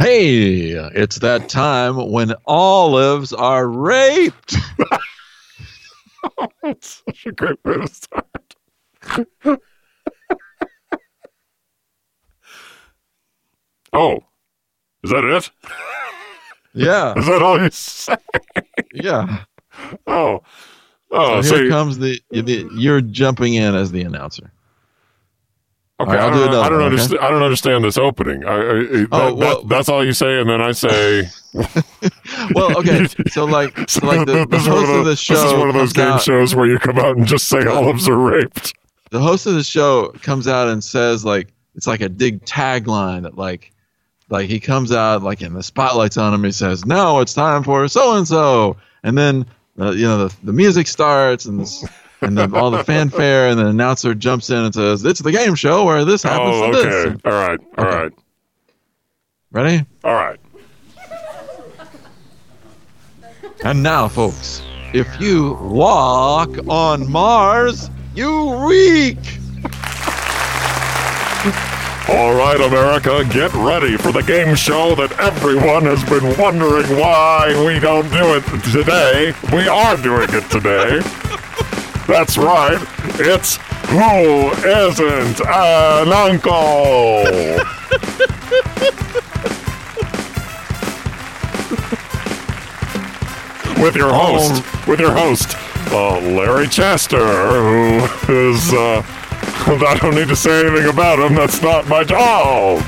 Hey, it's that time when olives are raped. That's such a great way to start. oh, is that it? Yeah, Is that all you say? yeah. Oh, oh, So so here you- comes the, the you're jumping in as the announcer. Okay. right, I I'll don't, do I don't okay? understand. I don't understand this opening. I, I, I- that, Oh, well- that, that's all you say, and then I say. Well, okay. So like, so like the, the this, is one host of of the show this is one of those game out- shows where you come out and just say olives are raped. the host of the show comes out and says like it's like a big tagline that like like he comes out like and the spotlight's on him he says now it's time for so and so and then uh, you know the, the music starts and this and the, all the fanfare and the announcer jumps in and says it's the game show where this happens Oh, to okay. this All right. All Okay. right. ready All right. and now folks if you walk on mars you reek All right, America, get ready for the game show that everyone has been wondering why we don't do it today. We are doing it today. That's right. It's Who Isn't an Uncle? with your host, with your host, uh, Larry Chester, who is, uh, I don't need to say anything about him. That's not my job.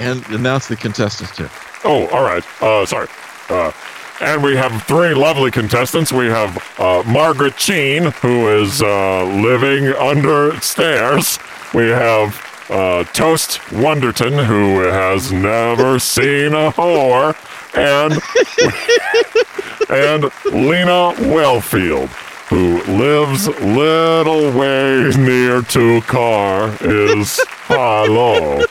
and announce the contestants too Oh, all right. Uh, sorry. Uh, and we have three lovely contestants. We have uh, Margaret Sheen, who is uh, living under stairs. We have uh, Toast Wonderton, who has never seen a whore, and and Lena Wellfield, who lives little way near to car is hello.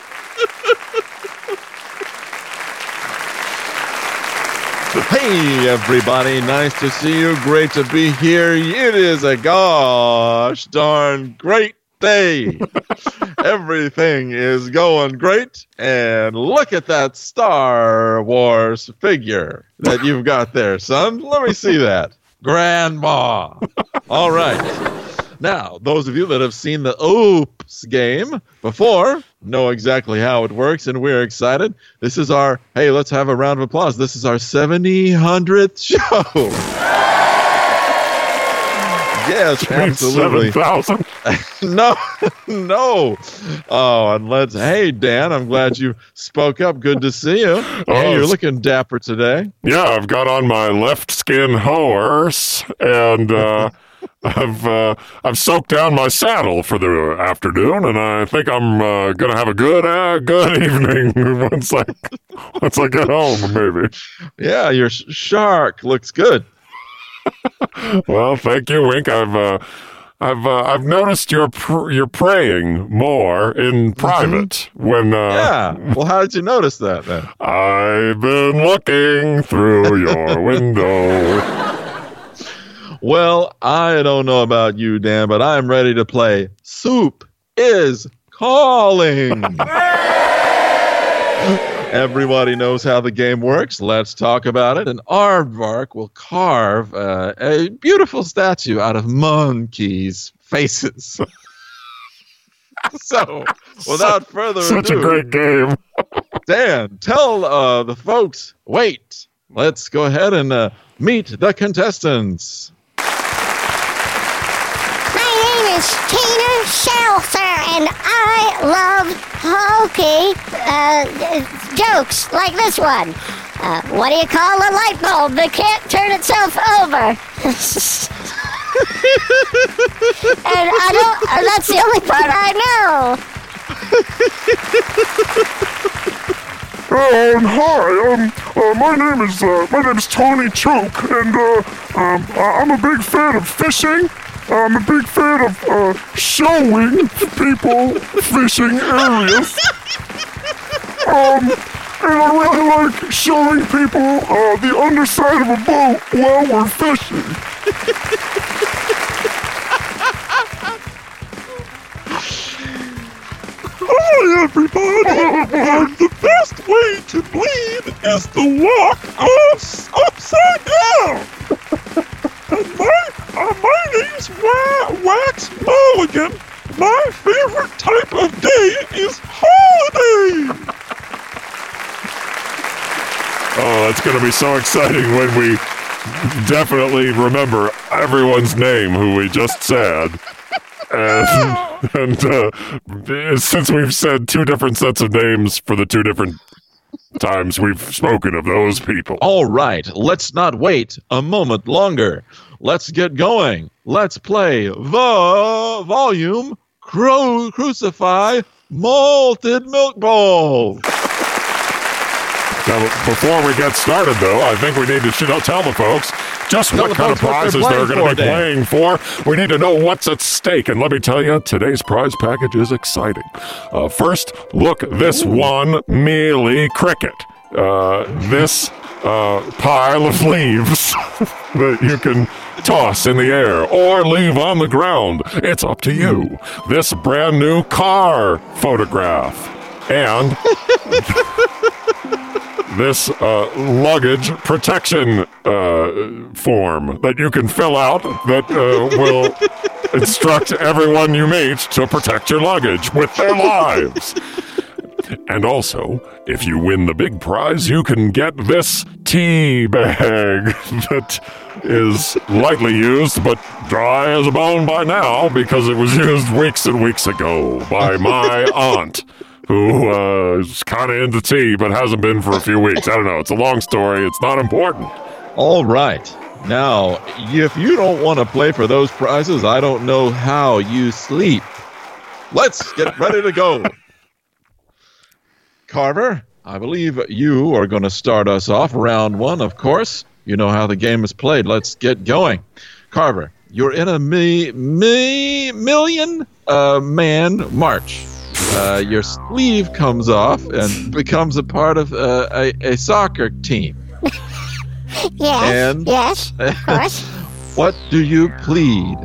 Hey, everybody. Nice to see you. Great to be here. It is a gosh darn great day. Everything is going great. And look at that Star Wars figure that you've got there, son. Let me see that. Grandma. All right. Now, those of you that have seen the Oops game before know exactly how it works, and we're excited. This is our, hey, let's have a round of applause. This is our 700th show. yes, absolutely. Seven thousand. No, no. Oh, and let's, hey, Dan, I'm glad you spoke up. Good to see you. Hey, you're looking dapper today. Yeah, I've got on my left skin horse, and uh, I've uh, I've soaked down my saddle for the afternoon, and I think I'm uh, gonna have a good uh, good evening once I once I get home, maybe. Yeah, your sh- shark looks good. Well, thank you, Wink. I've uh, I've uh, I've noticed you're pr- you're praying more in private when uh, Yeah. Well, how did you notice that then? I've been looking through your window. Well, I don't know about you, Dan, but I'm ready to play Soup is Calling. Everybody knows how the game works. Let's talk about it. And Aardvark will carve uh, a beautiful statue out of monkeys' faces. so, without further ado, Such a great game. Dan, tell uh, the folks. Wait, let's go ahead and uh, meet the contestants. Is Tina Shelfer, and I love hokey uh, jokes like this one. Uh, what do you call a light bulb that can't turn itself over? and I don't. uh, That's the only part I know. Um, hi. Um, uh, my name is uh, my name is Tony Choke, and uh, um, I'm a big fan of fishing. I'm a big fan of uh, showing people fishing areas. Um, and I really like showing people uh, the underside of a boat while we're fishing. Hi, everybody. the best way to bleed is to walk us upside down. and my, uh, my name's Wa- Wax Mulligan. My favorite type of day is holiday. Oh, that's going to be so exciting when we definitely remember everyone's name who we just said. And, and uh, since we've said two different sets of names for the two different times we've spoken of those people. All right, let's not wait a moment longer. Let's get going. Let's play the volume Cru- Crucify Malted Milk Bowl. Now, before we get started, though, I think we need to should tell the folks just what kind of prizes they're going to be playing for. We need to know what's at stake. And let me tell you, today's prize package is exciting. Uh, first, look this one mealy cricket. Uh, this uh, pile of leaves that you can toss in the air or leave on the ground. It's up to you. This brand new car photograph. And this uh, luggage protection uh, form that you can fill out that uh, will instruct everyone you meet to protect your luggage with their lives. And also, if you win the big prize, you can get this tea bag that is lightly used but dry as a bone by now because it was used weeks and weeks ago by my aunt who uh, is kind of into tea but hasn't been for a few weeks. I don't know. It's a long story. It's not important. All right. Now, if you don't want to play for those prizes, I don't know how you sleep. Let's get ready to go. Carver, I believe you are going to start us off. Round one, of course. You know how the game is played. Let's get going. Carver, you're in a me, me, million uh, man march. Uh, your sleeve comes off and becomes a part of uh, a, a soccer team. Yes. And- yes. Of course. What do you plead?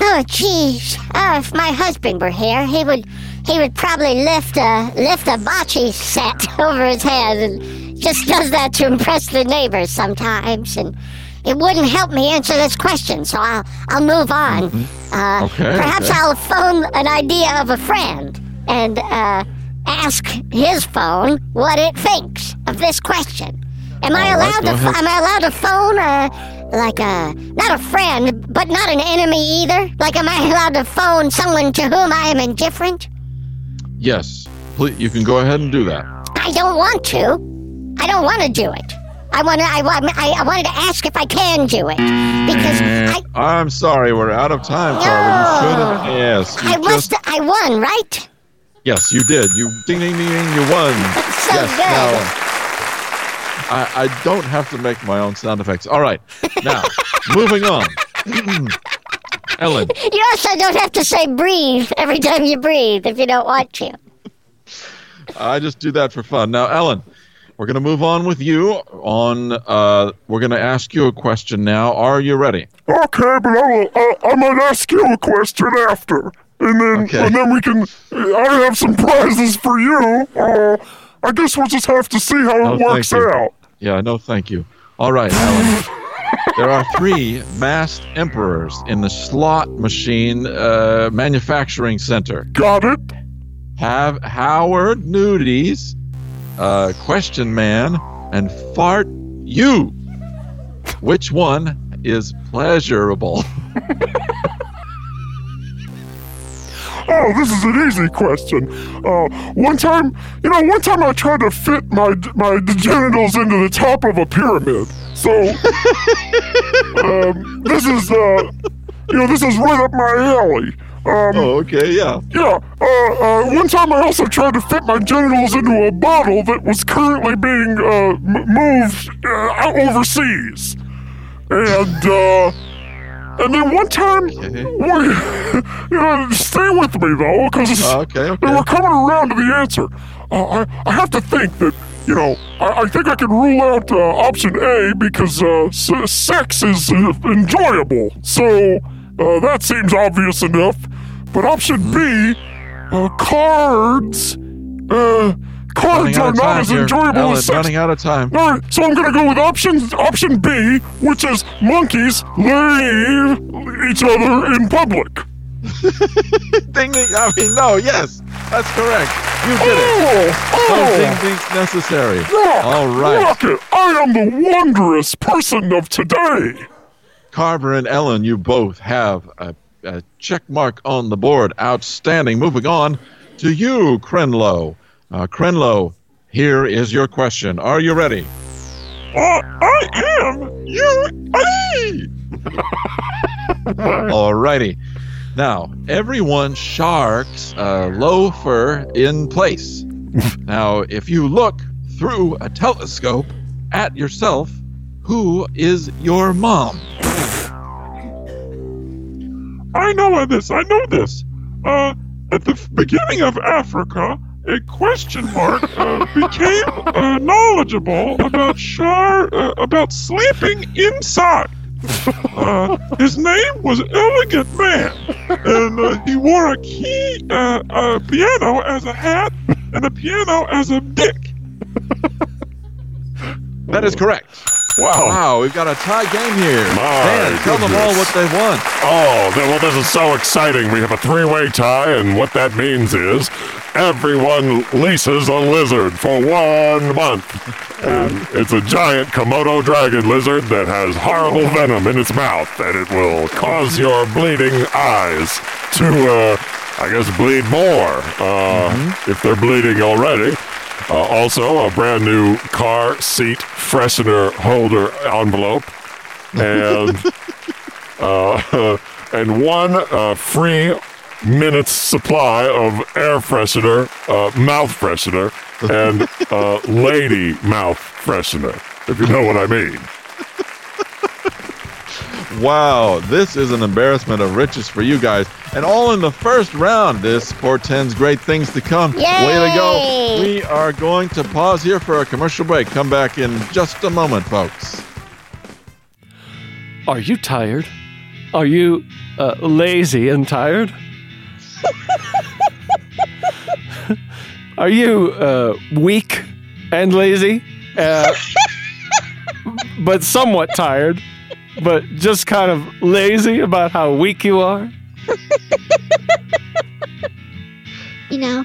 Oh, jeez. Oh, if my husband were here, he would he would probably lift a lift a bocce set over his head and just does that to impress the neighbors sometimes. And it wouldn't help me answer this question, so I'll I'll move on. Uh, Okay, perhaps okay. I'll phone an idea of a friend and uh, ask his phone what it thinks of this question. Am I All right, allowed go to? ahead. Am I allowed to phone a like a not a friend, but not an enemy either? Like, am I allowed to phone someone to whom I am indifferent? Yes, please, you can go ahead and do that. I don't want to. I don't want to do it. I want to. I, I, I wanted to ask if I can do it because mm. I. I'm sorry, we're out of time, Carver. You should have. Yes, you I just. I won, right? Yes, you did. You ding ding ding ding. You won. So yes. good. Now, I, I don't have to make my own sound effects. All right. Now, moving on. Ellen, You also don't have to say breathe every time you breathe if you don't want to. I just do that for fun. Now, Ellen, we're going to move on with you. On, uh, we're going to ask you a question now. Are you ready? Okay, but I will. I, I might ask you a question after, and then Okay. and then we can. I have some prizes for you. Uh, I guess we'll just have to see how Oh, it works out. Yeah, no, thank you. All right, Alan. there are three masked emperors in the slot machine uh, manufacturing center. Got it. Have Howard Nudies, uh, Question Man, and Fart You. Which one is pleasurable? Oh, this is an easy question. Uh, one time, you know, one time I tried to fit my my genitals into the top of a pyramid. So, um, this is, uh, you know, this is right up my alley. Um, Oh, okay, yeah. Yeah, uh, uh, one time I also tried to fit my genitals into a bottle that was currently being, uh, m- moved, uh, out overseas. And, uh, and then one time, Okay. we, you know, stay with me though, because Okay, okay. we're coming around to the answer. Uh, I, I have to think that, you know, I, I think I can rule out uh, option A because uh, s- sex is enjoyable. So uh, that seems obvious enough. But option B, uh, cards. Uh, cards are not as enjoyable Ellen, as sex. running out of time. All right, so I'm gonna go with option option B, which is monkeys leave each other in public. Ding ding. I mean, no, yes, that's correct. You did it. Oh, No oh, ding dings necessary. Rock, All right. Rocket, I am the wondrous person of today. Carver and Ellen, you both have a, a check mark on the board. Outstanding. Moving on to you, Crenlow. Uh, Crenlow, here is your question. Are you ready? Uh, I am you. Aye. Alrighty. Now, everyone sharks a loafer in place. now, if you look through a telescope at yourself, who is your mom? I know this. I know this. Uh, at the beginning of Africa, a question mark uh, became uh, knowledgeable about Shar uh, about sleeping inside. Uh, his name was Elegant Man, and uh, he wore a key, uh, a piano as a hat, and a piano as a dick. That is correct. Wow. Wow, we've got a tie game here. My Dan, tell them all what they won. Oh, well, this is so exciting. We have a three way tie, and what that means is everyone leases a lizard for one month. And it's a giant Komodo dragon lizard that has horrible venom in its mouth, and it will cause your bleeding eyes to, uh, I guess, bleed more uh, if they're bleeding already. Uh, also, a brand new car seat freshener holder envelope and uh, and one uh, free minutes supply of air freshener, uh, mouth freshener, and uh, lady mouth freshener, if you know what I mean. Wow, this is an embarrassment of riches for you guys. And all in the first round. This portends great things to come. Way to go. We are going to pause here for a commercial break. Come back in just a moment, folks. Are you tired? Are you uh, lazy and tired? Are you uh, weak and lazy? Uh, but somewhat tired, but just kind of lazy about how weak you are? You know,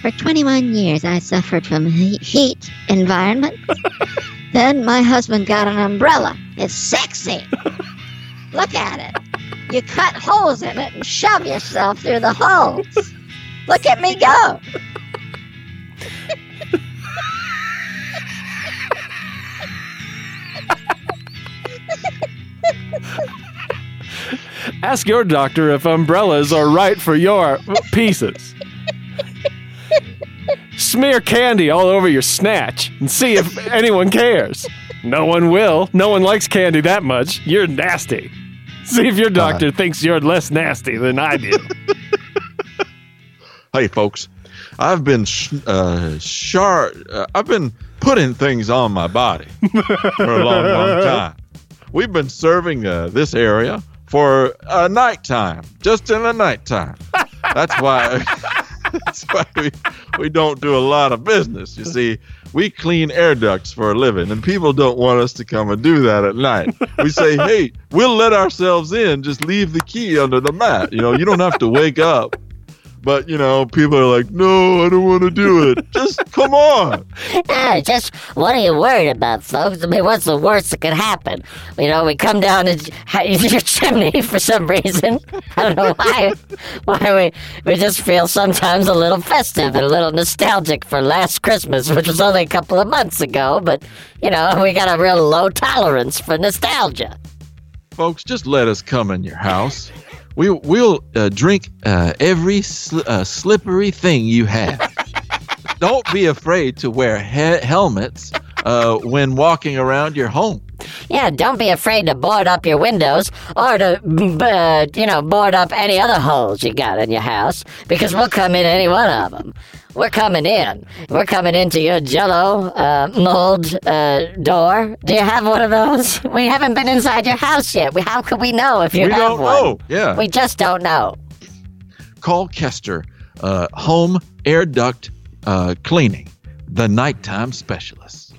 for 21 years I suffered from he- heat environment. then my husband got an umbrella. It's sexy. Look at it. You cut holes in it and shove yourself through the holes. Look at me go. Ask your doctor if umbrellas are right for your pieces. Smear candy all over your snatch and see if anyone cares. No one will. No one likes candy that much. You're nasty. See if your doctor thinks you're less nasty than I do. Hey, folks, I've been sh- uh, shar- uh, I've been putting things on my body for a long, long time. We've been serving uh, this area for a nighttime, just in the nighttime. That's why. That's why we, we don't do a lot of business. You see, we clean air ducts for a living, and people don't want us to come and do that at night. We say, hey, we'll let ourselves in, just leave the key under the mat. You know, you don't have to wake up. But, you know, people are like, no, I don't want to do it. Just come on. Yeah, just what are you worried about, folks? I mean, what's the worst that could happen? You know, we come down in your chimney for some reason. I don't know why. Why we we just feel sometimes a little festive and a little nostalgic for last Christmas, which was only a couple of months ago. But you know, we got a real low tolerance for nostalgia. Folks, just let us come in your house. We, we'll uh, drink uh, every sl- uh, slippery thing you have. Don't be afraid to wear he- helmets uh, when walking around your home. Yeah, don't be afraid to board up your windows or to, uh, you know, board up any other holes you got in your house because we'll come in any one of them. We're coming in. We're coming into your jello uh, mold uh, door. Do you have one of those? We haven't been inside your house yet. We, how could we know if you we have don't one? know. Yeah. We just don't know. Call Kester uh, home air duct uh, cleaning, the nighttime specialist.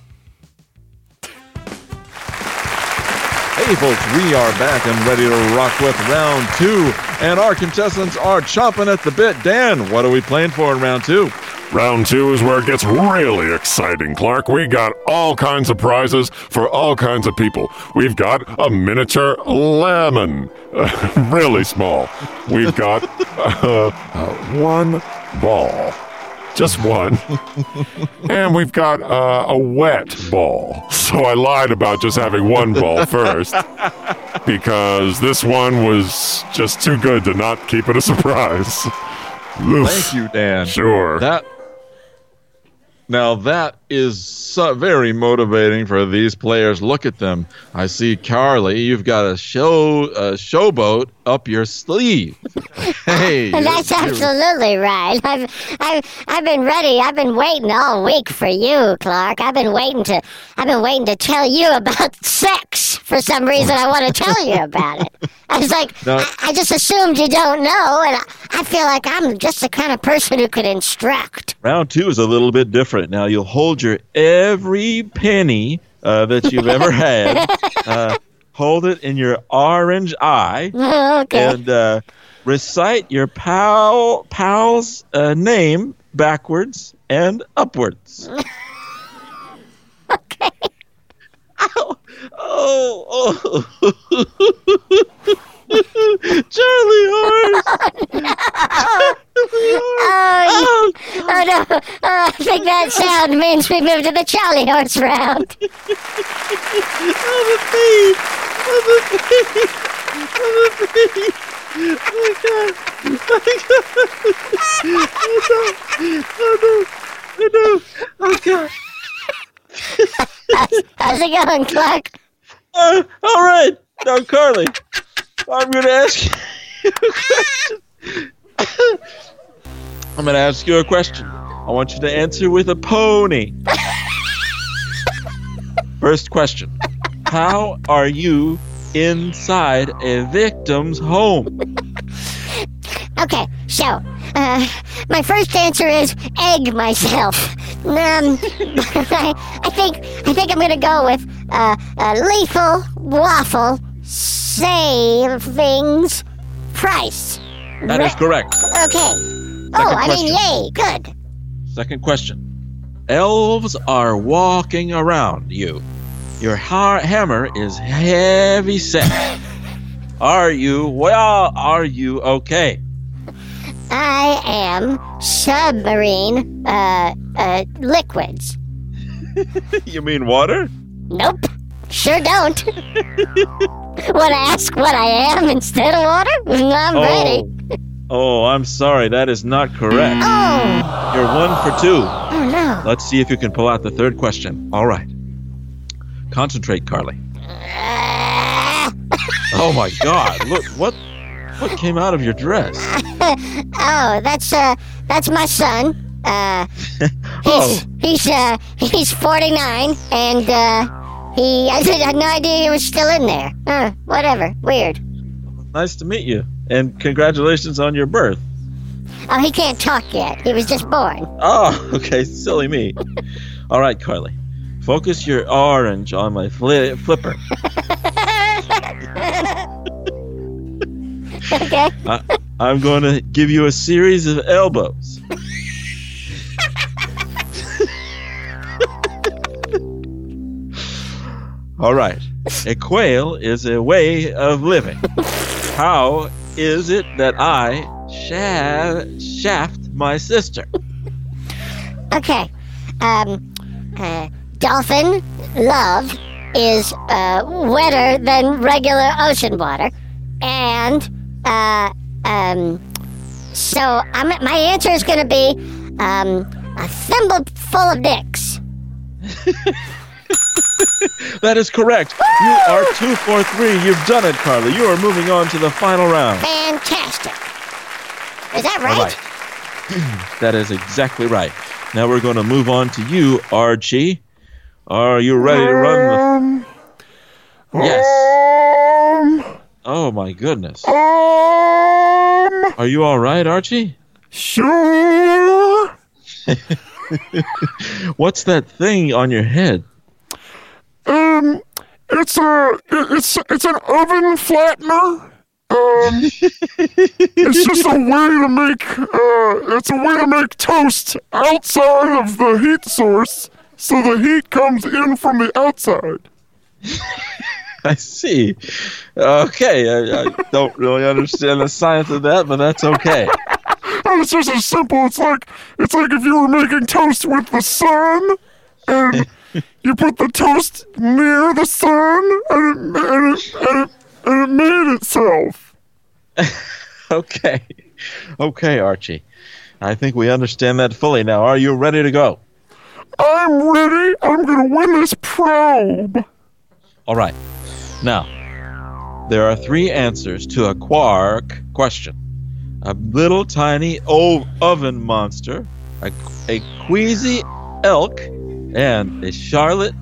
Hey, folks, we are back and ready to rock with round two, and our contestants are chomping at the bit. Dan, what are we playing for in round two? Round two is where it gets really exciting, Clark. We got all kinds of prizes for all kinds of people. We've got a miniature lemon, really small. We've got uh, uh, one ball, just one. and we've got uh, a wet ball. So I lied about just having one ball first because this one was just too good to not keep it a surprise. Oof. Thank you, Dan. Sure. That now that is so very motivating for these players. Look at them. I see Carly. You've got a show a showboat up your sleeve. hey, That's absolutely right. I've, I've, I've been ready. I've been waiting all week for you, Clark. I've been waiting to, I've been waiting to tell you about sex. For some reason, I want to tell you about it. I was like, No. I, I just assumed you don't know, and I, I feel like I'm just the kind of person who could instruct. Round two is a little bit different. Now you'll hold your every penny uh, that you've ever had. Uh, hold it in your orange eye okay. and uh, recite your pal pal's uh, name backwards and upwards. okay. Ow. Oh, oh. Charlie horse. Oh, you- oh no! Oh, I think that sound means we move to the Charlie horse round. Oh, the thief. Oh, the thief. Oh, the thief. Oh, God. Oh, God. Oh, no. Oh, no. Oh, God. How's it going, Clark? Uh, all right. Now, Carly, I'm going to ask you a question. I'm going to ask you a question. I want you to answer with a pony. First question How are you inside a victim's home? Okay, so uh, my first answer is egg myself. Um, I, I think I think I'm gonna go with uh, uh, lethal waffle savings price. That is correct. Okay. oh, I mean, yay, good. Second question. Elves are walking around you. Your ha- hammer is heavy set. Are you, well, are you okay? I am submarine uh, uh, liquids. You mean water? Nope, sure don't. Want to ask what I am instead of water? I'm ready. Oh, I'm sorry, that is not correct. Oh, You're one for two. oh no. Let's see if you can pull out the third question. All right. Concentrate, Carly. Oh my God! Look what what came out of your dress. oh, that's uh, that's my son. Uh, he's Oh. he's uh, he's 49, and uh, he I had no idea he was still in there. Uh, whatever, weird. Nice to meet you, and congratulations on your birth. Oh, he can't talk yet. He was just born. Oh, okay, silly me. All right, Carly, focus your orange on my fli- flipper. okay. I, I'm going to give you a series of elbows. All right. A quail is a way of living. How is it that I sha- shaft my sister? Okay. Um, uh, dolphin love is uh, wetter than regular ocean water, and uh, um, so I'm, my answer is going to be um, a thimble full of dicks. That is correct. You are two for three. You've done it, Carly. You are moving on to the final round. Fantastic. Is that right? right. that is exactly right. Now we're going to move on to you, Archie. Are you ready to run the. Yes. Oh my goodness. Are you all right, Archie? Sure. What's that thing on your head? Um, it's a it's it's an oven flattener. Um, it's just a way to make uh, it's a way to make toast outside of the heat source, so the heat comes in from the outside. I see. Okay, I, I don't really understand the science of that, but that's okay. It's just as simple. It's like it's like if you were making toast with the sun, and you put the toast near the sun, and it and it and it, and it made itself. Okay. Okay, Archie. I think we understand that fully now. Are you ready to go? I'm ready. I'm gonna win this probe. All right. Now, there are three answers to a quark question a little tiny o- oven monster, a, a queasy elk, and a Charlotte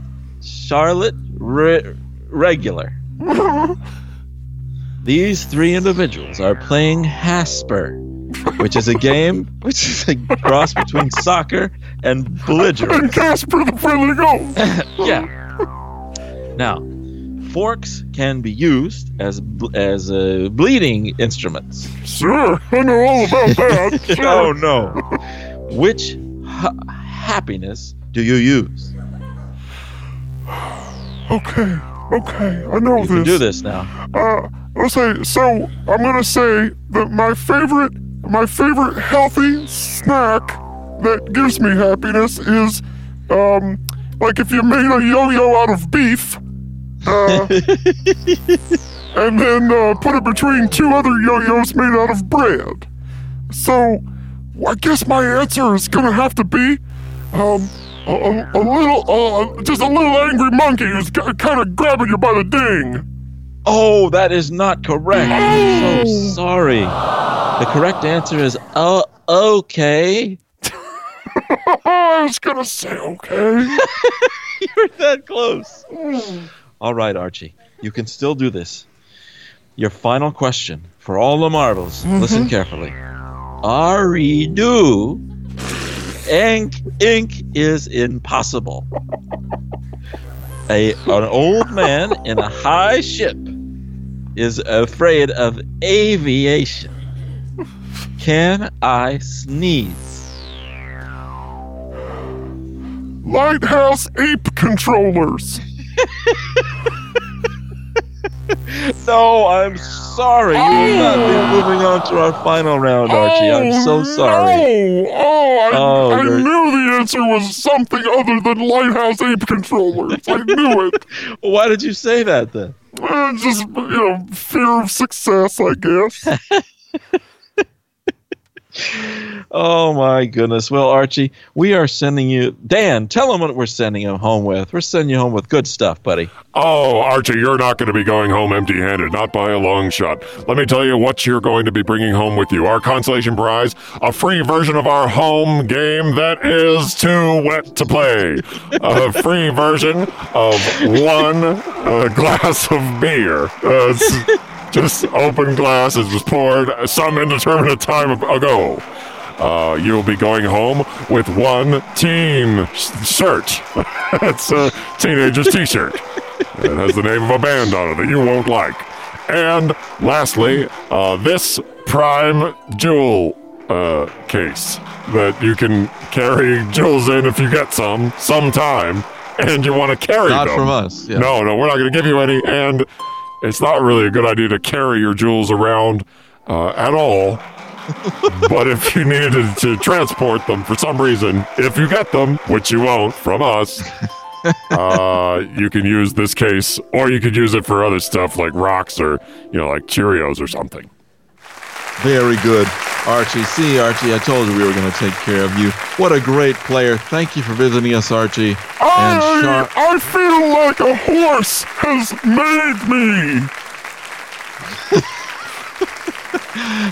Charlotte re- regular. These three individuals are playing Hasper, which is a game which is a cross between soccer and belligerent. And Casper the friendly ghost. yeah. Now, forks can be used as as uh, bleeding instruments. Sure, I know all about that. Sure. Oh no! Which ha- happiness do you use? Okay, okay, I know You can this. do this now. Uh, let's say so. I'm gonna say that my favorite, my favorite healthy snack that gives me happiness is, um, like if you made a yo-yo out of beef, uh, and then uh, put it between two other yo-yos made out of bread. So, I guess my answer is gonna have to be, um. A, a, a little, uh, just a little angry monkey who's kind of grabbing you by the ding. Oh, that is not correct. I'm so sorry. The correct answer is uh, okay. Oh, I was gonna say okay. You're that close. All right, Archie. You can still do this. Your final question for all the marbles. Mm-hmm. Listen carefully. Ari do. Ink, ink is impossible. A, an old man in a high ship is afraid of aviation. Can I sneeze? Lighthouse ape controllers. No, I'm sorry. You will not be moving on to our final round, Archie. I'm so sorry. No. Oh, I, Oh, I knew the answer was something other than Lighthouse ape controllers. I knew it. Why did you say that then? Uh, just you know, fear of success, I guess. Oh my goodness. Well, Archie, we are sending you. Dan, tell him what we're sending him home with. We're sending you home with good stuff, buddy. Oh, Archie, you're not going to be going home empty handed, not by a long shot. Let me tell you what you're going to be bringing home with you. Our consolation prize, a free version of our home game that is too wet to play. A free version of one uh, glass of beer. Uh, just open glass. It was poured some indeterminate time ago. Uh, you'll be going home with one team sh- shirt. it's a teenager's t-shirt. It has the name of a band on it that you won't like. And lastly, uh, this prime jewel uh, case that you can carry jewels in if you get some sometime, and you want to carry Not them. from us. Yeah. No, no, we're not going to give you any, and it's not really a good idea to carry your jewels around uh, at all. but if you needed to, to transport them for some reason, if you get them, which you won't from us, uh, you can use this case, or you could use it for other stuff like rocks or you know, like Cheerios or something. Very good. Archie, see, Archie, I told you we were going to take care of you. What a great player. Thank you for visiting us, Archie. And I, Char- I feel like a horse has made me.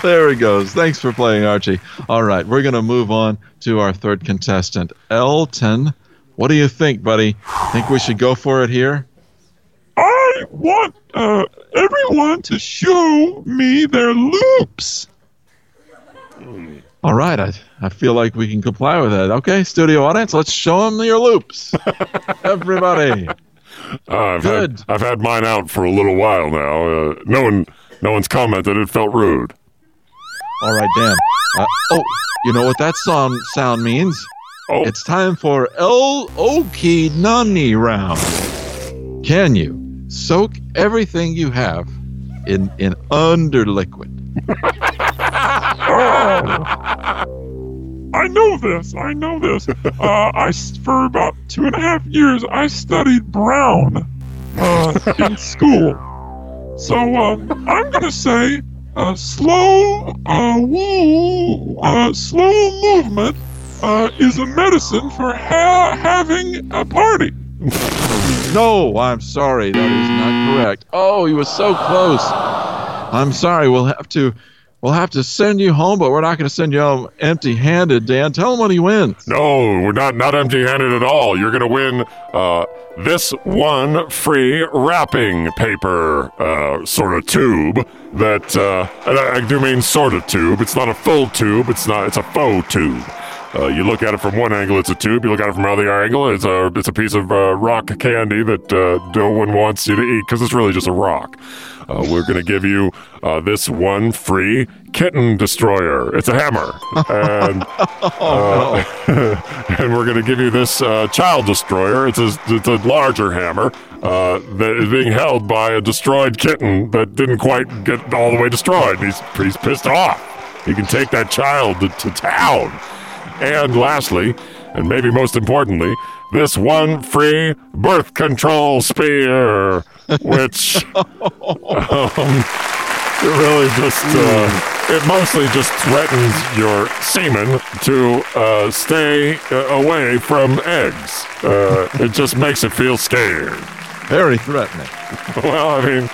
there he goes. Thanks for playing, Archie. All right, we're going to move on to our third contestant, Elton. What do you think, buddy? Think we should go for it here? I want uh, everyone to show me their loops. All right, I, I feel like we can comply with that. Okay, studio audience, let's show them your loops. Everybody. Uh, I've Good. had I've had mine out for a little while now. Uh, no one no one's commented it felt rude. All right, Dan. Uh, oh, you know what that song sound means? Oh, It's time for El Oki Nani round. Can you soak everything you have in in under liquid? I know this. I know this. Uh, I for about two and a half years I studied Brown uh, in school. So um, I'm gonna say uh, slow, uh, woo, uh, slow movement uh, is a medicine for ha- having a party. No, I'm sorry, that is not correct. Oh, he was so close. I'm sorry. We'll have to we'll have to send you home, but we're not going to send you home empty-handed. Dan, tell him what he wins. no, we're not not empty-handed at all. You're gonna win uh, this one free wrapping paper uh, sort of tube that uh, and I, I do mean sort of tube. It's not a full tube. It's not. It's a faux tube. Uh, you look at it from one angle, it's a tube. You look at it from another angle, it's a it's a piece of uh, rock candy that uh, no one wants you to eat because it's really just a rock. Uh, we're to give you uh, this one free kitten destroyer. It's a hammer, and uh, and we're to give you this child destroyer. It's a it's a larger hammer that is being held by a destroyed kitten that didn't quite get all the way destroyed. He's he's pissed off. He can take that child to, to town. And lastly, and maybe most importantly, this one free birth control spear, which um, it really just uh, it mostly just threatens your semen to uh, stay uh, away from eggs. Uh, it just makes it feel scared. Very threatening. Well, I mean,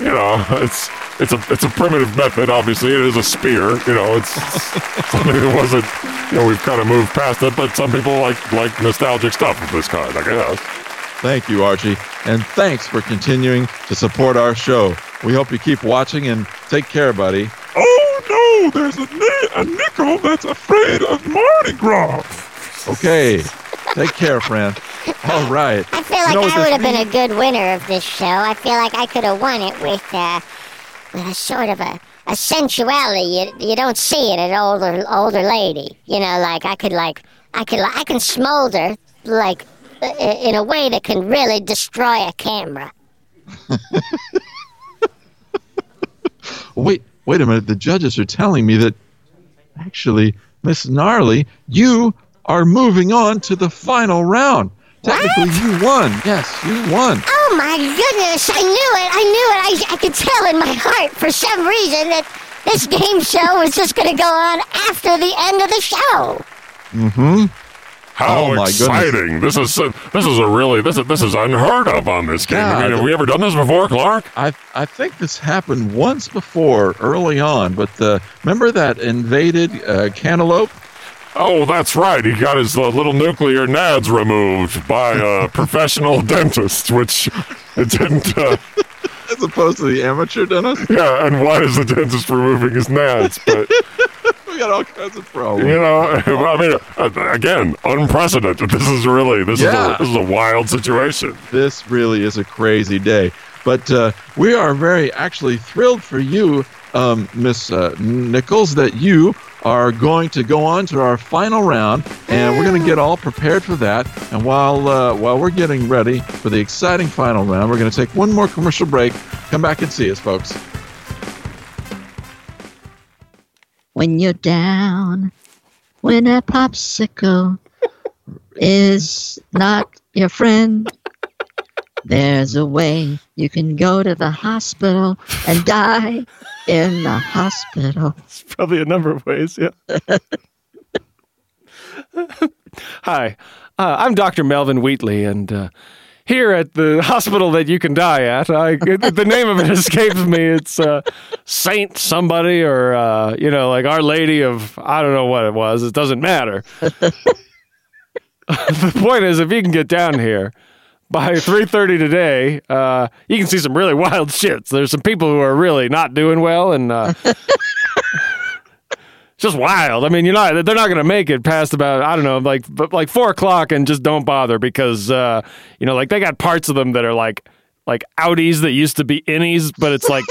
you know, it's it's a it's a primitive method. Obviously, it is a spear. You know, it's something that wasn't. You know, we've kind of moved past it, but some people like like nostalgic stuff of this kind. I guess. Thank you, Archie, and thanks for continuing to support our show. We hope you keep watching and take care, buddy. Oh no, there's a, ni- a nickel that's afraid of Mardi Gras. Okay, take care, friend. All right. I feel like know I would have been a good winner of this show. I feel like I could have won it with, uh, with a sort of a, a sensuality you, you don't see in an older older lady. You know, like I could like I could I can smolder like in a way that can really destroy a camera. Wait, wait a minute. The judges are telling me that actually, Miss Gnarly, you are moving on to the final round. Technically, you won. Yes, you won. Oh my goodness! I knew it! I knew it! I, I could tell in my heart for some reason that this game show was just going to go on after the end of the show. Mm-hmm. How Oh, my goodness. exciting! This is uh, this is a really this is this is unheard of on this game. I mean, have we ever done this before, Clark? I I think this happened once before early on, but uh, remember that invaded uh, cantaloupe? Oh, that's right. He got his uh, little nuclear nads removed by a professional dentist, which it didn't. Uh, As opposed to the amateur dentist? yeah, and why is the dentist removing his nads? But We got all kinds of problems. you know, I mean, uh, again, unprecedented. This is really this Yeah. is a, this is a wild situation. This really is a crazy day. But uh, we are very actually thrilled for you, um, Miss uh, Nichols, that you are going to go on to our final round, and we're going to get all prepared for that. And while uh, while we're getting ready for the exciting final round, we're going to take one more commercial break. Come back and see us, folks. when you're down, when a popsicle is not your friend, there's a way you can go to the hospital and die in the hospital. It's Probably a number of ways, yeah. Hi, uh, I'm Dr. Melvin Wheatley, and uh, here at the hospital that you can die at, I, the name of it escapes me. It's uh, Saint somebody, or, uh, you know, like Our Lady of, I don't know what it was. It doesn't matter. the point is, if you can get down here, by 3.30 today uh, you can see some really wild shits there's some people who are really not doing well and uh, It's just wild. I mean, you're not they're not going to make it past about I don't know like like four o'clock and just don't bother because uh, you know like they got parts of them that are like like outies that used to be innies, but it's like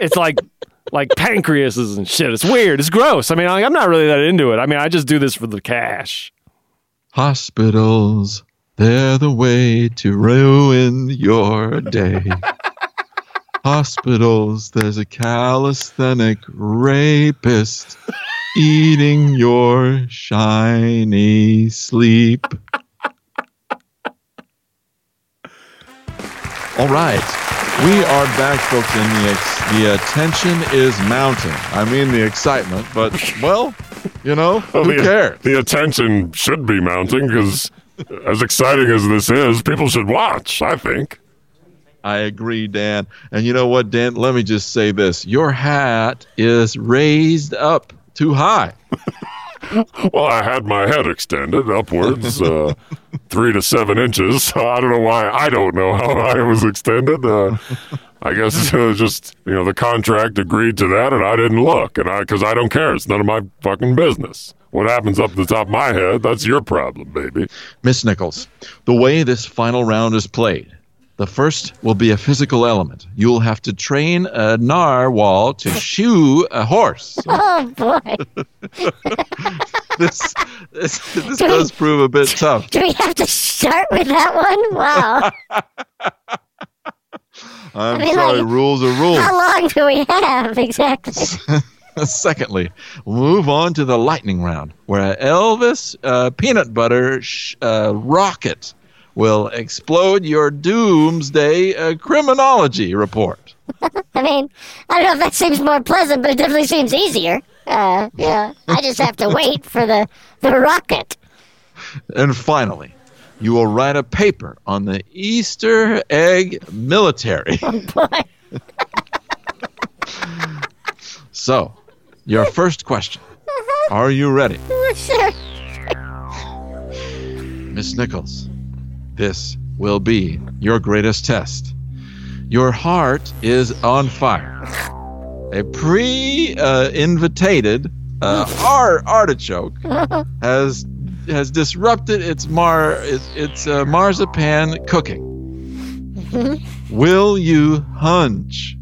it's like like pancreases and shit. It's weird. It's gross. I mean, I'm not really that into it. I mean, I just do this for the cash. Hospitals, they're the way to ruin your day. Hospitals, there's a calisthenic rapist eating your shiny sleep. All right. We are back, folks, and the, ex- the attention is mounting. I mean, the excitement, but, well, you know, Well, who the, cares? The attention should be mounting because, as exciting as this is, people should watch. I think. I agree, Dan. And you know what, Dan? Let me just say this your hat is raised up too high. Well, I had my head extended upwards, uh, three to seven inches. I don't know why. I don't know how high it was extended. Uh, I guess uh, just you know the contract agreed to that, and I didn't look, and I because I don't care. It's none of my fucking business. What happens up the top of my head? That's your problem, baby. Miss Nichols, the way this final round is played, the first will be a physical element. You'll have to train a narwhal to shoe a horse. Oh boy. This, this, this does prove a bit tough. Do we have to start with that one? Wow. I'm mean, sorry, like, rules are rules. How long do we have exactly? Secondly, move on to the lightning round, where Elvis uh, peanut butter sh- uh, rocket will explode your doomsday uh, criminology report. I mean, I don't know if that seems more pleasant, but it definitely seems easier. Uh, yeah, I just have to wait for the the rocket. And finally, you will write a paper on the Easter egg military. Boy, So, your first question. Are you ready? sure. Miss Nichols, this will be your greatest test. Your heart is on fire. A pre uh, invitated uh, ar- artichoke has has disrupted its mar its, its uh, marzipan cooking. Will you hunch?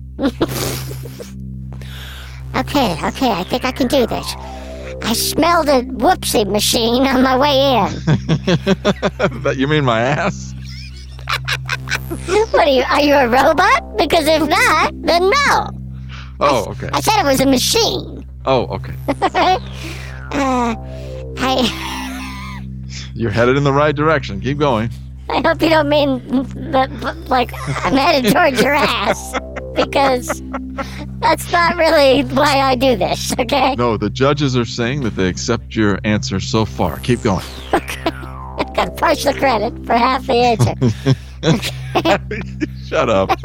Okay, okay, I think I can do this. I smelled a whoopsie machine on my way in. That you mean my ass? What are you? Are you a robot? Because if not, then no. Oh, okay. I said it was a machine. Oh, okay. uh, I You're headed in the right direction. Keep going. I hope you don't mean that, like I'm headed towards your ass because that's not really why I do this. Okay, No, the judges are saying that they accept your answer so far. Keep going. Okay. I've got partial credit for half the answer. Shut up.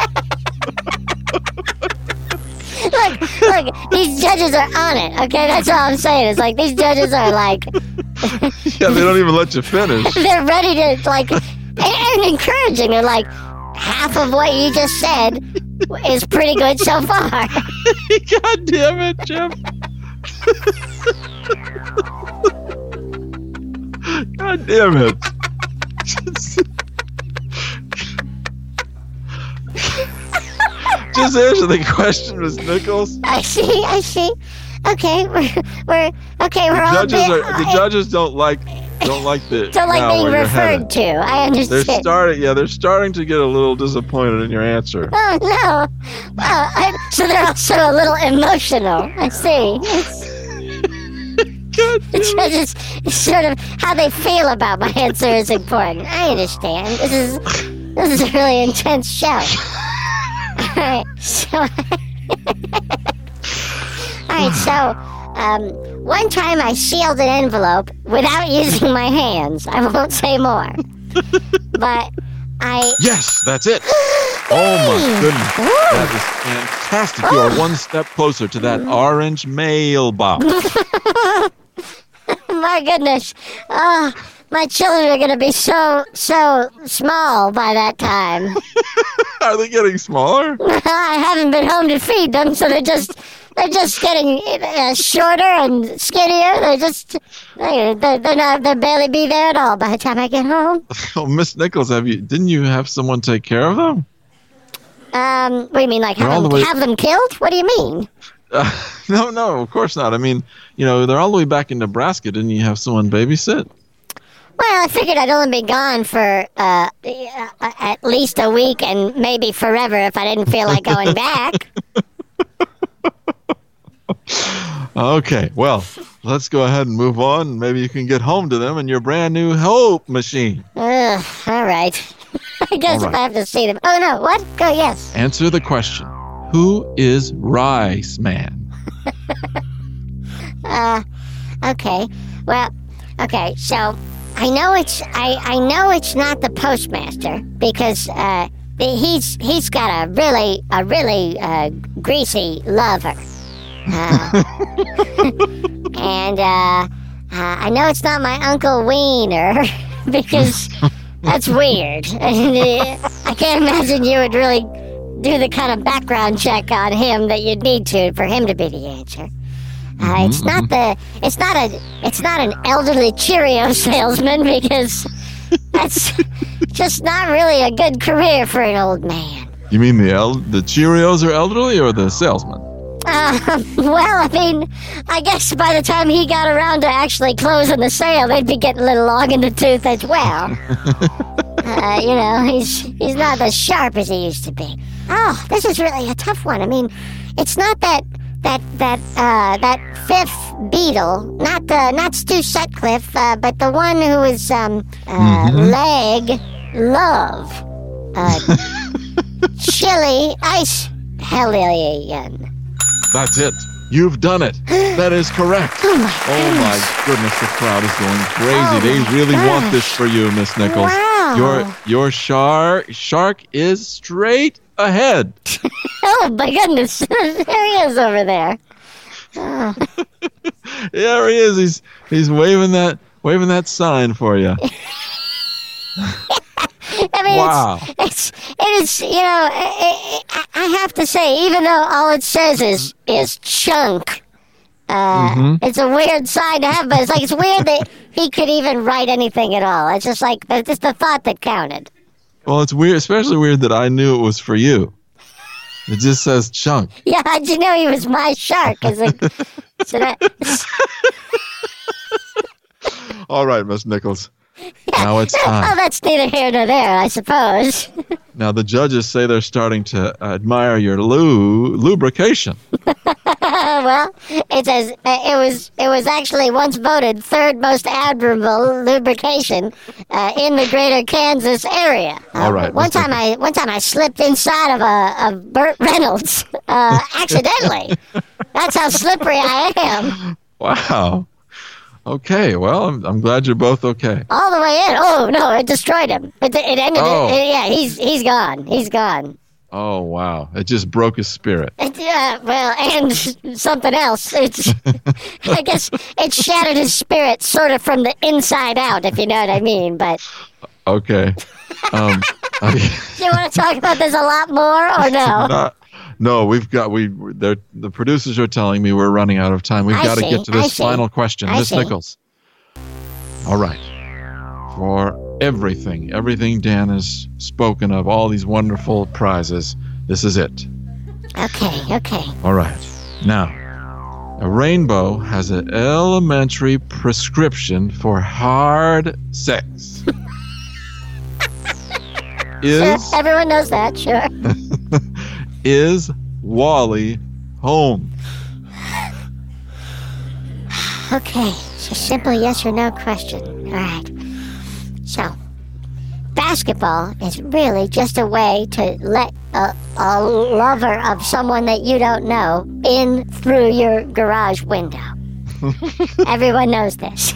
look, look, these judges are on it. Okay, that's all I'm saying. It's like these judges are like Yeah, they don't even let you finish. they're ready to like and, and encouraging. They're like half of what you just said is pretty good so far. God damn it, Jim. God damn it. Just answer the question, Miss Nichols. I see, I see. Okay, we're we're okay. We're all Judges are the judges don't like don't like the don't like being where you're headed. referred to. I understand. They're starting, yeah, they're starting to get a little disappointed in your answer. Oh no! Well, I, so they're also a little emotional. I see. It's, God it's damn it. just it's sort of how they feel about my answer is important. I understand. This is this is a really intense show. All right, so all right, so um, one time I sealed an envelope without using my hands. I won't say more, but I Yes, that's it. Oh my goodness. That is fantastic. You are one step closer to that orange mailbox. My goodness. Oh, my children are going to be so, so small by that time. Are they getting smaller? I haven't been home to feed them, so they're just they're just getting uh, shorter and skinnier. They're just they're, they're, they're not they'll barely be there at all by the time I get home. Oh, Miss Nichols, have you? Didn't you have someone take care of them? Um, what do you mean, like They're have them, the way- have them killed? What do you mean? Uh, no, no, of course not. I mean, you know, they're all the way back in Nebraska. Didn't you have someone babysit? Well, I figured I'd only be gone for uh, uh, at least a week and maybe forever if I didn't feel like going back. Okay, well, let's go ahead and move on. Maybe you can get home to them in your brand new Hope machine. Ugh, all right. I guess right. I have to see them. Oh no, what? Go yes. Answer the question Who is Rice Man? Uh, okay. Well, okay. So I know it's I I know it's not the postmaster because uh the- he's he's got a really a really uh, greasy lover. Uh, and uh, uh, I know it's not my Uncle Wiener because that's weird. I can't imagine you would really do the kind of background check on him that you'd need to for him to be the answer. Uh, it's not the it's not a it's not an elderly Cheerio salesman because that's just not really a good career for an old man. You mean the el- the Cheerios are elderly or the salesman? Uh, well, I mean, I guess by the time he got around to actually closing the sale, they'd be getting a little long in the tooth as well. uh, you know, he's he's not as sharp as he used to be. Oh, this is really a tough one. I mean, it's not that that that uh, that fifth beetle, not the not Stu Sutcliffe, uh, but the one who is um, uh, leg love, uh, chili ice hellion. That's it. You've done it. That is correct. Oh my Oh my goodness, the crowd is going crazy. Oh they my really want this for you, Miss Nichols. Wow. Your your shark shark is straight ahead. Oh my goodness, there he is over there. There he is. He's he's waving that waving that sign for you. I mean, Wow. it's, it's it is you know I, I I have to say even though all it says is is chunk. Uh, Mm-hmm. It's a weird sign to have, but it's like it's weird that he could even write anything at all. It's just like it's just the thought that counted. Well, it's weird, especially weird that I knew it was for you. It just says chunk. Yeah, how'd you know he was my shark? Is it? All right, Miss Nichols. Now it's oh, time. that's neither here nor there, I suppose. Now the judges say they're starting to admire your lu- lubrication. well, it says uh, it was it was actually once voted third most admirable lubrication uh, in the greater Kansas area. Uh, All right, One time I one time I slipped inside of a of Burt Reynolds uh, accidentally. That's how slippery I am. Wow. Okay. Well, I'm, I'm glad you're both okay. All the way in. Oh no, it destroyed him. It, it ended. Oh. It, yeah, he's he's gone. He's gone. Oh wow! It just broke his spirit. It, yeah, well, and something else. It's, I guess it shattered his spirit sort of from the inside out, if you know what I mean. But Okay. Um. I, do you want to talk about this a lot more, or no? not, no, we've got we. They're, the producers are telling me we're running out of time. We've I got to get to this final question, I Miss see. Nichols. All right. For everything, everything Dan has spoken of, all these wonderful prizes. This is it. Okay, okay. All right. Now, a rainbow has an elementary prescription for hard sex. is Everyone knows that, sure. is Wally home? Okay, it's a simple yes or no question. All right. So, basketball is really just a way to let a, a lover of someone that you don't know in through your garage window. Everyone knows this.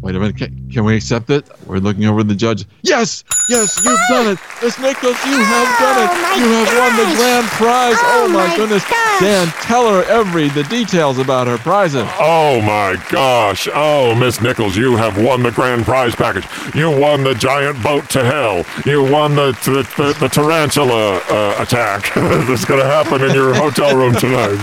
Wait a minute. Can, can we accept it? We're looking over the judge. Yes, yes, you've done it, Miss Nichols. You have done it. Oh, You have won the grand prize. Oh, Oh, my, my goodness, gosh. Dan, tell her every the details about her prizes. Oh my gosh. Oh, Miss Nichols, you have won the grand prize package. You won the giant boat to hell. You won the the, the, the tarantula uh, attack that's going to happen in your hotel room tonight.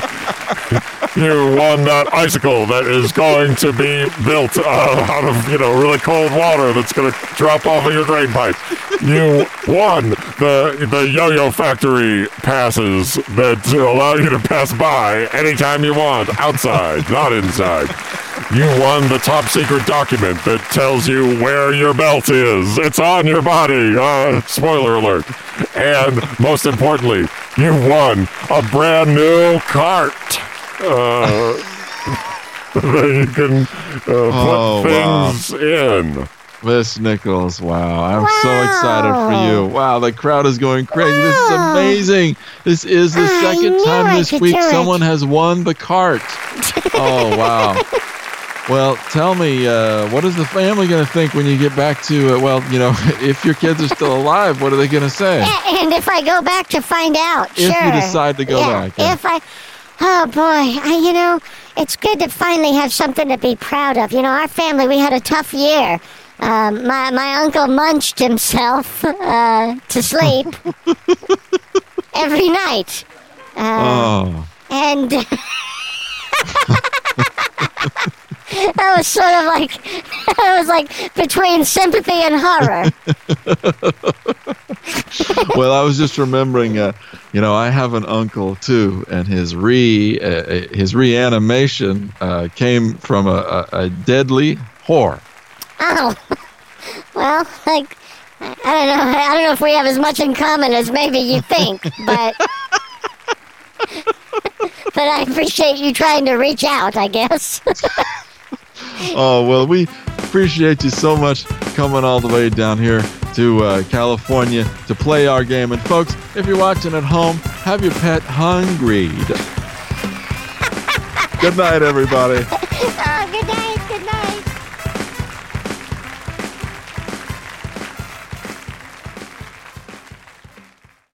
You won that icicle that is going to be built uh, out of, you know, really cold water that's going to drop off of your drain pipe. You won the the yo-yo factory passes that allow you to pass by anytime you want, outside, not inside. You won the top secret document that tells you where your belt is. It's on your body. Uh, spoiler alert. And most importantly, you won a brand new cart. Uh, that you can uh, put Oh, wow. things in. Miss Nichols, wow. I'm so excited for you. Wow, the crowd is going crazy. This is amazing. This is the I second time I this week do it. someone has won the cart. oh, wow. Well, tell me, uh, what is the family going to think when you get back to, uh, well, you know, if your kids are still alive, what are they going to say? A- And if I go back to find out, If you decide to go yeah, back, yeah. If I, oh boy, I, you know, it's good to finally have something to be proud of. You know, our family, we had a tough year. Um, my my uncle munched himself uh, to sleep every night, uh, Oh, and that was sort of like that was like between sympathy and horror. well, I was just remembering, uh, you know, I have an uncle too, and his re uh, his reanimation uh, came from a, a, a deadly whore. Oh, well, like I don't know. I don't know if we have as much in common as maybe you think, but but I appreciate you trying to reach out. I guess. Oh well, we appreciate you so much coming all the way down here to uh, California to play our game. And folks, if you're watching at home, have your pet hungry. Good night, everybody. oh, good night.